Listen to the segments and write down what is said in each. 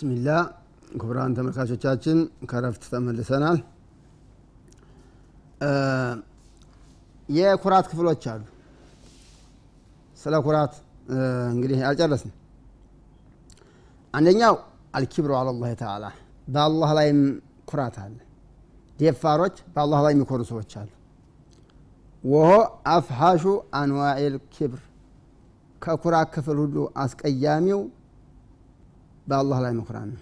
ብስሚላ ክቡራን ተመልካቾቻችን ከረፍት ተመልሰናል። የኩራት ክፍሎች አሉ። ስለ ኩራት እንግዲህ አልጨረስም አንደኛው አልኪብሩ አላላህ ተዓላ። በአላህ ላይም ኩራት አለ። ደፋሮች በአላህ ላይ የሚኮሩ ሰዎች አሉ። ወሆ አፍሓሹ አንዋዒል ኪብር። ከኩራት ክፍል ሁሉ አስቀያሚው በአላህ ላይ መኩራት ነው።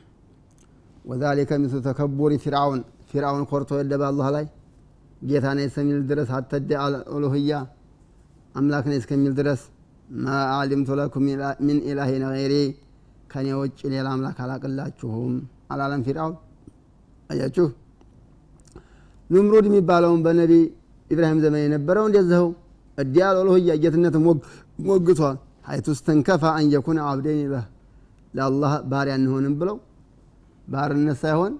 ወዛሊከ ምስሉ ተከቡሪ ፊርዓውን ፊርዓውን ኮርቶ የለ በአላህ ላይ። ጌታ ነኝ እስከሚል ድረስ አተደ ኡሉህያ አምላክ እስከሚል ድረስ ማ አሊምቱ ለኩም ሚን ኢላሂን ገይሪ ከኔ ውጭ ሌላ አምላክ አላቅላችሁም አላለም ፊርዓውን። አያችሁ ኑምሩድ የሚባለውን በነቢ ኢብራሂም ዘመን የነበረው እንደዚኸው እዲያል ኡሉህያ ጌትነትን ሞግቷል። ሀይቱ ስተንከፋ አን የኩነ አብደን ለህ ለአላህ ባሪያ እንሆንም ብለው ባርነት ሳይሆን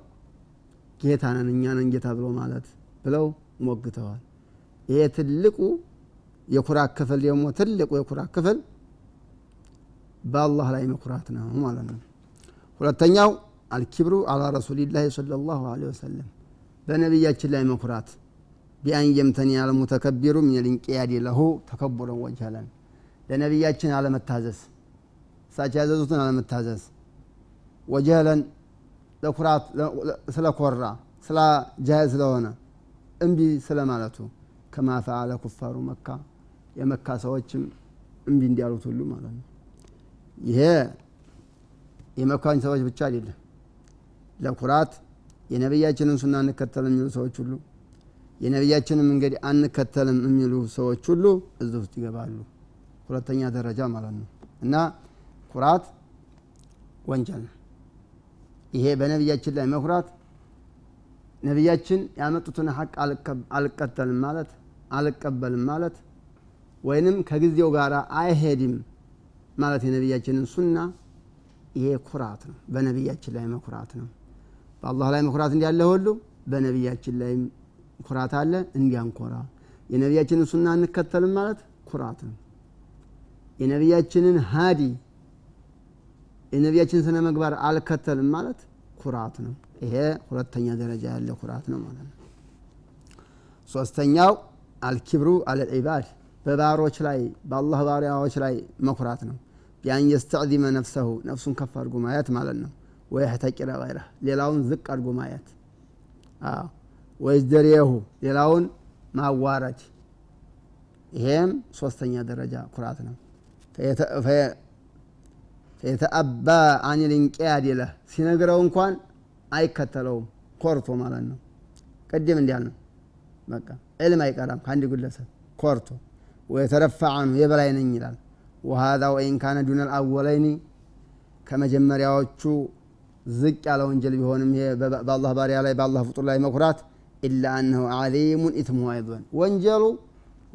ጌታ ነን እኛ ነን ጌታ ብሎ ማለት ብለው ሞግተዋል። ይሄ ትልቁ የኩራት ክፍል ደግሞ ትልቁ የኩራት ክፍል በአላህ ላይ መኩራት ነው ማለት ነው። ሁለተኛው አልኪብሩ አላ ረሱሊላህ صለ ላሁ ለ ወሰለም በነቢያችን ላይ መኩራት ቢአን የምተኒ አልሙተከቢሩ ምን ልንቅያድ ለሁ ተከቡረን ወጀለን ለነቢያችን አለመታዘዝ እሳቸው ያዘዙትን አለመታዘዝ። ወጀለን ለኩራት ስለኮራ ስለ ጃህል ስለሆነ እምቢ ስለ ማለቱ ከማ ፈአለ ኩፋሩ መካ የመካ ሰዎችም እምቢ እንዲያሉት ሁሉ ማለት ነው። ይሄ የመካኝ ሰዎች ብቻ አይደለም። ለኩራት የነቢያችንን ሱና አንከተልም የሚሉ ሰዎች ሁሉ የነቢያችንን መንገድ አንከተልም የሚሉ ሰዎች ሁሉ እዚህ ውስጥ ይገባሉ። ሁለተኛ ደረጃ ማለት ነው። እና ኩራት ወንጀል። ነው ይሄ በነቢያችን ላይ መኩራት ነቢያችን ያመጡትን ሀቅ አልቀተልም ማለት አልቀበልም ማለት ወይንም ከጊዜው ጋር አይሄድም ማለት የነቢያችንን ሱና። ይሄ ኩራት ነው። በነቢያችን ላይ መኩራት ነው። በአላህ ላይ መኩራት እንዲያለ ሁሉ በነቢያችን ላይ ኩራት አለ። እንዲያንኮራ። የነቢያችንን ሱና እንከተልም ማለት ኩራት ነው። የነቢያችንን ሀዲ የነቢያችን ስነ መግባር አልከተልም ማለት ኩራት ነው። ይሄ ሁለተኛ ደረጃ ያለ ኩራት ነው ማለት ነው። ሶስተኛው አልኪብሩ አለልዒባድ በባሮች ላይ በአላህ ባሪያዎች ላይ መኩራት ነው። ቢያን የስተዕዚመ ነፍሰሁ ነፍሱን ከፍ አድርጎ ማየት ማለት ነው። ወየሕተቂረ ገይረህ ሌላውን ዝቅ አድርጎ ማየት። ወይዝደሪየሁ ሌላውን ማዋረድ። ይሄም ሶስተኛ ደረጃ ኩራት ነው ፈየተአባ አን ልንቅያድ ለህ ሲነግረው እንኳን አይከተለውም። ኮርቶ ማለት ነው። ቅድም እንዲያል ነው በቃ ዕልም አይቀራም ከአንድ ግለሰብ። ኮርቶ ወየተረፋ አንሁ የበላይ ነኝ ይላል። ወሃዛ ወኢን ካነ ዱነ ልአወለይኒ ከመጀመሪያዎቹ ዝቅ ያለ ወንጀል ቢሆንም ይሄ በአላህ ባሪያ ላይ በአላህ ፍጡር ላይ መኩራት ኢላ አነሁ ዓሊሙን ኢትሙ አይዞን። ወንጀሉ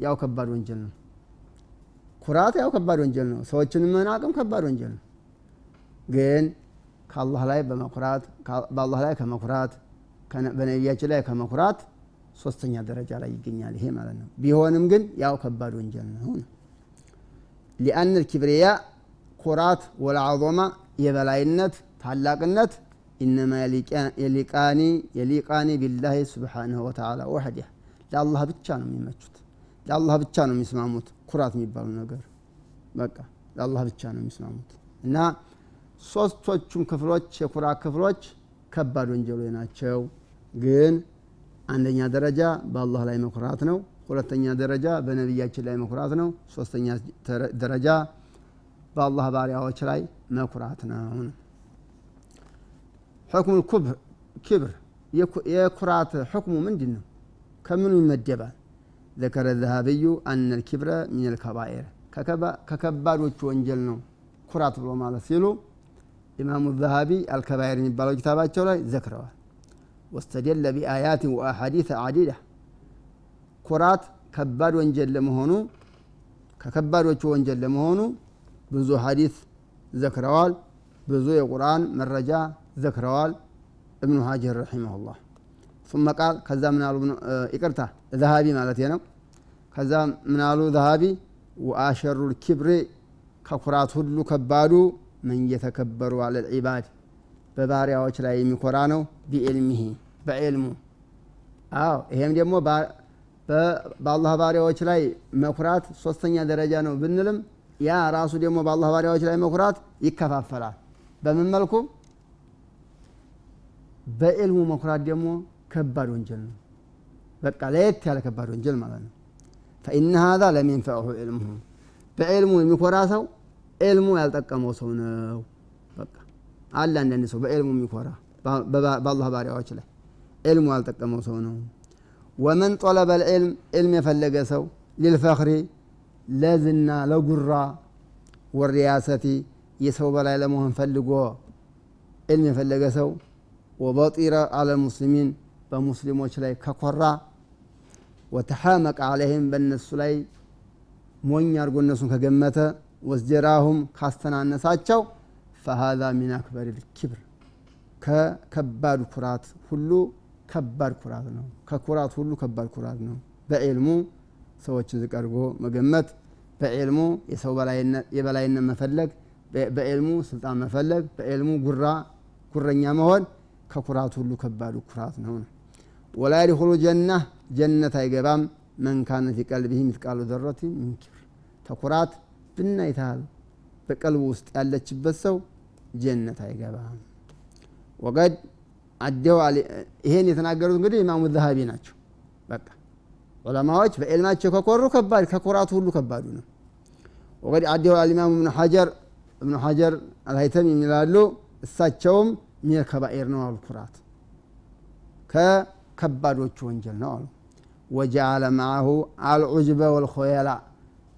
ያው ከባድ ወንጀል ነው። ኩራት ያው ከባድ ወንጀል ነው። ሰዎችን መናቅም ከባድ ወንጀል ነው ግን ከአላህ ላይ በመኩራት በአላህ ላይ ከመኩራት በነቢያችን ላይ ከመኩራት ሶስተኛ ደረጃ ላይ ይገኛል ይሄ ማለት ነው። ቢሆንም ግን ያው ከባድ ወንጀል ነው ሊአን ልኪብርያ ኩራት ወልዓظማ የበላይነት ታላቅነት ኢነማ የሊቃኒ የሊቃኒ ቢላህ ስብሓንሁ ወተዓላ ወሕዲህ ለአላህ ብቻ ነው የሚመቹት። ለአላህ ብቻ ነው የሚስማሙት። ኩራት የሚባሉ ነገር በቃ ለአላህ ብቻ ነው የሚስማሙት። እና ሶስቶቹም ክፍሎች የኩራ ክፍሎች ከባድ ወንጀሎች ናቸው። ግን አንደኛ ደረጃ በአላህ ላይ መኩራት ነው። ሁለተኛ ደረጃ በነቢያችን ላይ መኩራት ነው። ሶስተኛ ደረጃ በአላህ ባሪያዎች ላይ መኩራት ነው። ሕክሙ ኪብር የኩራት ሕክሙ ምንድን ነው? ከምኑ ይመደባል? ዘከረ ዘሃብዩ አነ ልኪብረ ሚን ልከባኤር ከከባዶቹ ወንጀል ነው ኩራት ብሎ ማለት ሲሉ ኢማሙ ዘሃቢ አልከባይር የሚባለው ኪታባቸው ላይ ዘክረዋል ወስተደለ ቢአያት ወአሐዲት አዲዳ ኩራት ከባድ ወንጀል ለመሆኑ ከከባዶቹ ወንጀል ለመሆኑ ብዙ ሐዲት ዘክረዋል ብዙ የቁርአን መረጃ ዘክረዋል እብኑ ሀጀር ረሒመሁላህ ثم قال ከዛ ምናሉ ይቅርታ ዘሃቢ ማለት ነው ከዛ ምናሉ ዘሃቢ ወአሸሩ ልኪብር ከኩራት ሁሉ ከባዱ መን የተከበሩ አለ ልዒባድ በባሪያዎች ላይ የሚኮራ ነው። ቢዕልሚሂ በዕልሙ አዎ ይሄም ደግሞ በአላህ ባሪያዎች ላይ መኩራት ሶስተኛ ደረጃ ነው ብንልም ያ ራሱ ደግሞ በአላህ ባሪያዎች ላይ መኩራት ይከፋፈላል። በምን መልኩ? በዕልሙ መኩራት ደግሞ ከባድ ወንጀል ነው። በቃ ለየት ያለ ከባድ ወንጀል ማለት ነው። ፈኢነ ሀዛ ለም ዕልሙሁ በዕልሙ የሚኮራ ሰው ዕልሙ ያልጠቀመው ሰው ነው። በቃ አለ አንዳንድ ሰው በዕልሙ የሚኮራ በአላህ ባሪያዎች ላይ ዕልሙ ያልጠቀመው ሰው ነው። ወመን ጦለበ ልዕልም ዕልም የፈለገ ሰው ሊልፈኽሪ ለዝና ለጉራ ወሪያሰቲ የሰው በላይ ለመሆን ፈልጎ ዕልም የፈለገ ሰው ወበጢረ አለ ሙስሊሚን በሙስሊሞች ላይ ከኮራ ወተሓመቀ አለይህም በእነሱ ላይ ሞኝ አድርጎ እነሱን ከገመተ ወስጀራሁም ካስተናነሳቸው ፈሃዛ ሚን አክበር ልኪብር ከከባድ ኩራት ሁሉ ከባድ ኩራት ነው። ከኩራት ሁሉ ከባድ ኩራት ነው። በዕልሙ ሰዎችን ዝቅ መገመት፣ በዕልሙ የሰው የበላይነት መፈለግ፣ በዕልሙ ስልጣን መፈለግ፣ በዕልሙ ጉራ ጉረኛ መሆን ከኩራት ሁሉ ከባዱ ኩራት ነው። ወላ የድኹሉ ጀና ጀነት አይገባም መን ካነ ፊ ቀልቢሂ ሚትቃሉ ዘረት ሚን ተኩራት ብናይታል በቀልቡ ውስጥ ያለችበት ሰው ጀነት አይገባም። ወቀድ አደው ይሄን የተናገሩት እንግዲህ ኢማሙ ዘሀቢ ናቸው። በቃ ዑለማዎች በዕልማቸው ከኮሩ ከባድ ከኩራቱ ሁሉ ከባዱ ነው። ወቀድ አደው አልኢማሙ እብኑ ሐጀር እብኑ ሐጀር አልሀይተም የሚላሉ እሳቸውም ሚነል ከባኢር ነው አሉ። ኩራት ከከባዶቹ ወንጀል ነው አሉ። ወጀአለ መዓሁ አልዑጅበ ወልኮየላ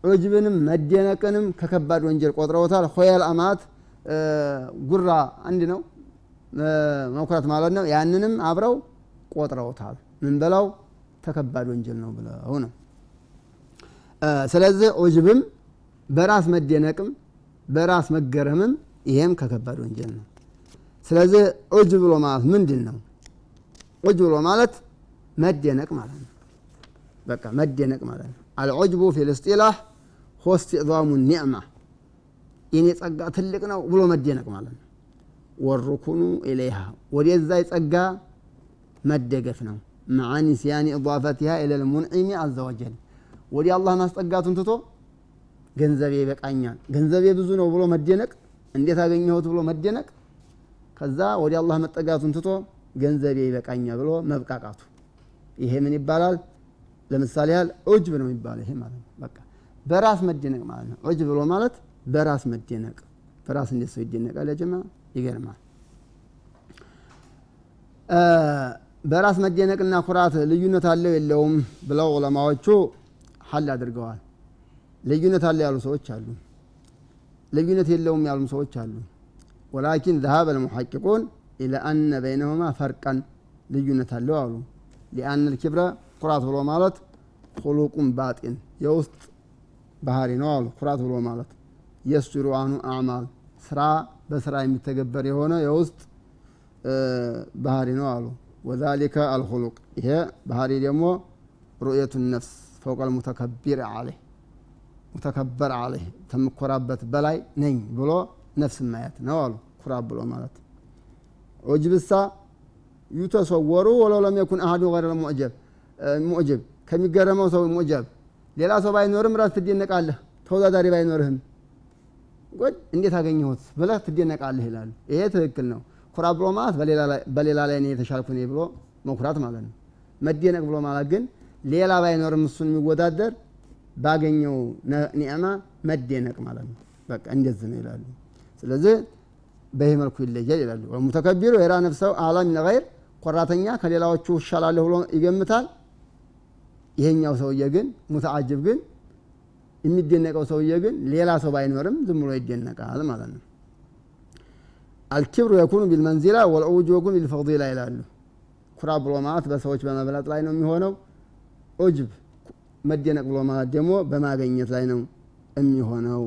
ዑጅብንም መደነቅንም ከከባድ ወንጀል ቆጥረውታል። ሆየል አማት ጉራ አንድ ነው መኩራት ማለት ነው። ያንንም አብረው ቆጥረውታል። ምን ብለው ተከባድ ወንጀል ነው ብለው ነው። ስለዚህ ዑጅብም በራስ መደነቅም በራስ መገረምም ይሄም ከከባድ ወንጀል ነው። ስለዚህ ዑጅብ ብሎ ማለት ምንድን ነው? ዑጅብ ብሎ ማለት መደነቅ ማለት ነው። በቃ መደነቅ ማለት ነው። አልዑጅቡ እስጢላህ ሆ እስቲዕዛሙ ኒዕማ የኔ ጸጋ ትልቅ ነው ብሎ መደነቅ ማለት ነው። ወሩኩኑ ኢለይሃ ወደዛ ጸጋ መደገፍ ነው። መዓ ኒስያኒ ኢዳፈቲሃ ኢለል ሙንዒሚ አዘ ወዲ አላህ ማስጠጋቱን ትቶ ገንዘቤ ይበቃኛል፣ ገንዘቤ ብዙ ነው ብሎ መደነቅ፣ እንዴት አገኘሁት ብሎ መደነቅ፣ ከዛ ወዲ አላህ መጠጋቱን ትቶ ገንዘቤ ይበቃኛል ብሎ መብቃቃቱ ይሄ ምን ይባላል? ለምሳሌ ያህል ዑጅብ ነው የሚባለው። ይሄ ማለት ነው በቃ በራስ መደነቅ ማለት ነው። ዑጅብ ብሎ ማለት በራስ መደነቅ። በራስ እንዴት ሰው ይደነቃል? ያጀማ ይገርማል። በራስ መደነቅና ኩራት ልዩነት አለው የለውም ብለው ዑለማዎቹ ሀል አድርገዋል። ልዩነት አለ ያሉ ሰዎች አሉ፣ ልዩነት የለውም ያሉም ሰዎች አሉ። ወላኪን ዘሀበ ልሙሐቂቁን ኢለ አነ በይነሁማ ፈርቀን ልዩነት አለው አሉ። ሊአን ልኪብረ ኩራት ብሎ ማለት ሁሉቁን ባጢን የውስጥ ባህሪ ነው አሉ። ኩራት ብሎ ማለት የስሩ አኑ አዕማል ስራ በስራ የሚተገበር የሆነ የውስጥ ባህሪ ነው አሉ። ወዛሊከ አልሁሉቅ ይሄ ባህሪ ደግሞ ሩእየቱ ነፍስ ፈውቀል ሙተከቢር አለህ ሙተከበር አለህ ከምኮራበት በላይ ነኝ ብሎ ነፍስ ማየት ነው አሉ። ኩራት ብሎ ማለት ዑጅብሳ ዩተሰወሩ ወለው ለም የኩን አሀዱ ገይረ ሙዕጀብ ከሚገረመው ሰው ሙዕጀብ ሌላ ሰው ባይኖርም ራስ ትደነቃለህ። ተወዳዳሪ ባይኖርህም ጎድ እንዴት አገኘሁት ብለህ ትደነቃለህ ይላሉ። ይሄ ትክክል ነው። ኩራት ብሎ ማለት በሌላ ላይ እኔ የተሻልኩ እኔ ብሎ መኩራት ማለት ነው። መደነቅ ብሎ ማለት ግን ሌላ ባይኖርም እሱን የሚወዳደር ባገኘው ኒዕማ መደነቅ ማለት ነው። በቃ እንደዚህ ነው ይላሉ። ስለዚህ በይህ መልኩ ይለያል ይላሉ። ወልሙተከቢሩ የራ ነፍሰው አላ ሚን ገይር ኮራተኛ ከሌላዎቹ እሻላለሁ ብሎ ይገምታል። ይሄኛው ሰውዬ ግን ሙተዓጅብ ግን የሚደነቀው ሰውዬ ግን ሌላ ሰው ባይኖርም ዝም ብሎ ይደነቃል ማለት ነው። አልኪብሩ የኩኑ ቢልመንዚላ ወልዑጅ የኩኑ ቢልፈዲላ ይላሉ። ኩራት ብሎ ማለት በሰዎች በመብለጥ ላይ ነው የሚሆነው። ዑጅብ መደነቅ ብሎ ማለት ደግሞ በማገኘት ላይ ነው የሚሆነው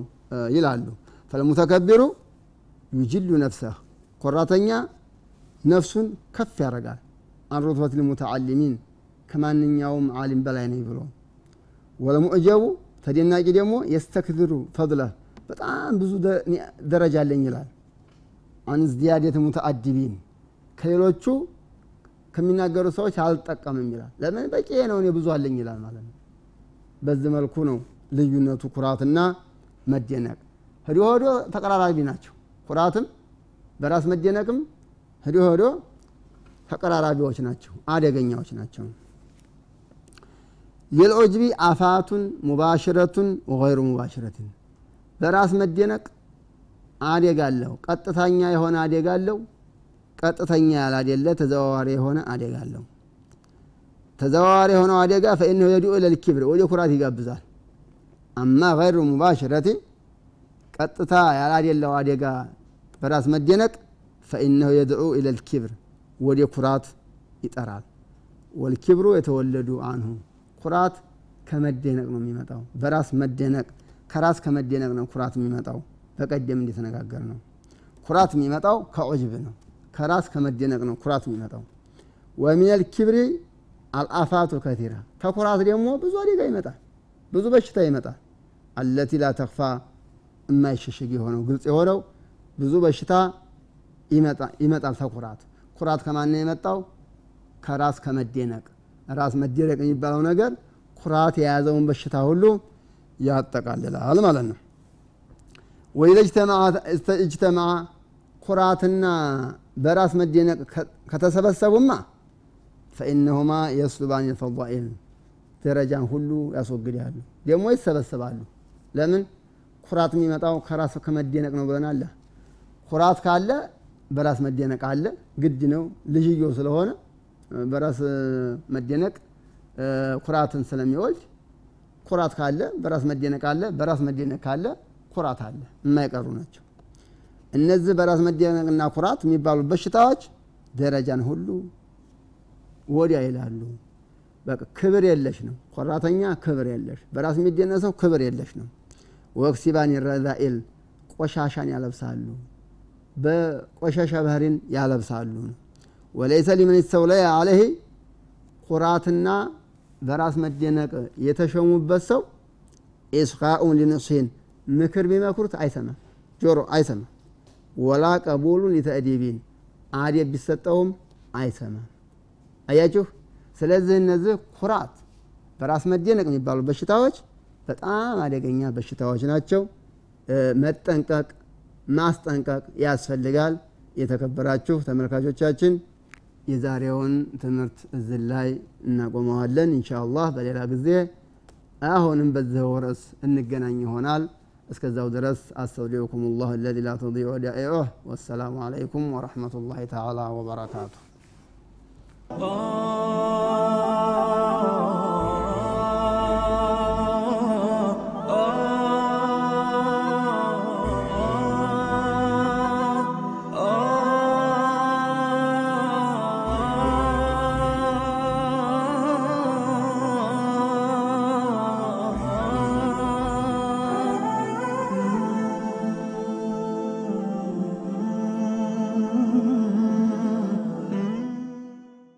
ይላሉ። ፈልሙተከቢሩ ዩጅሉ ነፍሰህ ኮራተኛ ነፍሱን ከፍ ያደርጋል። አንሩትበት ልሙተዓሊሚን ከማንኛውም ዓሊም በላይ ነኝ ብሎ ወለሙዕጀቡ ተደናቂ ደግሞ የስተክድሩ ፈድለ በጣም ብዙ ደረጃ አለኝ ይላል። አን ሙተአዲቢን ከሌሎቹ ከሚናገሩ ሰዎች አልጠቀምም ይላል። ለምን በቂ ነው እኔ ብዙ አለኝ ይላል ማለት ነው። በዚህ መልኩ ነው ልዩነቱ ኩራትና መደነቅ። ህዶ ሆዶ ተቀራራቢ ናቸው። ኩራትም በራስ መደነቅም ህዶ ሆዶ ተቀራራቢዎች ናቸው፣ አደገኛዎች ናቸው። ሊልዑጅቢ አፋቱን ሙባሽረቱን ወገይሩ ሙባሽረትን በራስ መደነቅ አደጋ አለው። ቀጥተኛ የሆነ አደጋ አለው። ቀጥተኛ ያላደለ ተዘዋዋሪ የሆነ አደጋ አለው። ተዘዋዋሪ የሆነው አደጋ ፈኢነሁ የድኡ ኢለል ኪብር ወደ ኩራት ይጋብዛል። አማ ገይሩ ሙባሽረቲ ቀጥታ ያላደለው አደጋ በራስ መደነቅ ፈኢነሁ የድዑ ኢለል ኪብር ወደ ኩራት ይጠራል። ወልኪብሩ የተወለዱ አንሁ ኩራት ከመደነቅ ነው የሚመጣው። በራስ መደነቅ ከራስ ከመደነቅ ነው ኩራት የሚመጣው። በቀደም እንደተነጋገር ነው ኩራት የሚመጣው ከዑጅብ ነው። ከራስ ከመደነቅ ነው ኩራት የሚመጣው። ወሚነል ኪብሪ አልአፋቱ ከቲራ ከኩራት ደግሞ ብዙ አደጋ ይመጣል፣ ብዙ በሽታ ይመጣል። አለቲ ላ ተክፋ የማይሸሸግ የሆነው ግልጽ የሆነው ብዙ በሽታ ይመጣል ተኩራት። ኩራት ከማን ነው የመጣው? ከራስ ከመደነቅ ራስ መደነቅ የሚባለው ነገር ኩራት የያዘውን በሽታ ሁሉ ያጠቃልላል ማለት ነው። ወኢዘ እጅተማዓ ኩራትና በራስ መደነቅ ከተሰበሰቡማ ፈኢነሁማ የስሉባን ልፈዳኢል ደረጃን ሁሉ ያስወግዳሉ፣ ደግሞ ይሰበሰባሉ። ለምን ኩራት የሚመጣው ከራስ ከመደነቅ ነው ብለናል። ኩራት ካለ በራስ መደነቅ አለ፣ ግድ ነው። ልጅዮ ስለሆነ በራስ መደነቅ ኩራትን ስለሚወልድ ኩራት ካለ በራስ መደነቅ አለ፣ በራስ መደነቅ ካለ ኩራት አለ። የማይቀሩ ናቸው። እነዚህ በራስ መደነቅና ኩራት የሚባሉ በሽታዎች ደረጃን ሁሉ ወዲያ ይላሉ። ክብር የለሽ ነው። ኮራተኛ ክብር የለሽ፣ በራስ የሚደነሰው ክብር የለሽ ነው። ወክሲባን ረዛኢል ቆሻሻን ያለብሳሉ፣ በቆሻሻ ባህሪን ያለብሳሉ። ወለይሰ ሊመን ስተውለየ አለህ ኩራትና በራስ መደነቅ የተሸሙበት ሰው ኢስቃኡን ሊንስሂን ምክር ቢመክሩት አይሰማም፣ ጆሮ አይሰማም። ወላ ቀቡሉን ሊተእዲቢን አዴብ ቢሰጠውም አይሰማም። አያችሁ። ስለዚህ እነዚህ ኩራት፣ በራስ መደነቅ የሚባሉ በሽታዎች በጣም አደገኛ በሽታዎች ናቸው። መጠንቀቅ፣ ማስጠንቀቅ ያስፈልጋል። የተከበራችሁ ተመልካቾቻችን የዛሬውን ትምህርት እዚህ ላይ እናቆመዋለን። ኢንሻ አላህ በሌላ ጊዜ አሁንም በዚህ ርዕስ እንገናኝ ይሆናል። እስከዛው ድረስ አስተውዲዑኩም ላህ አለዚ ላ ተዲዑ ወዳኢዑህ። ወሰላሙ አለይኩም ወረሕመቱላሂ ተዓላ ወበረካቱሁ።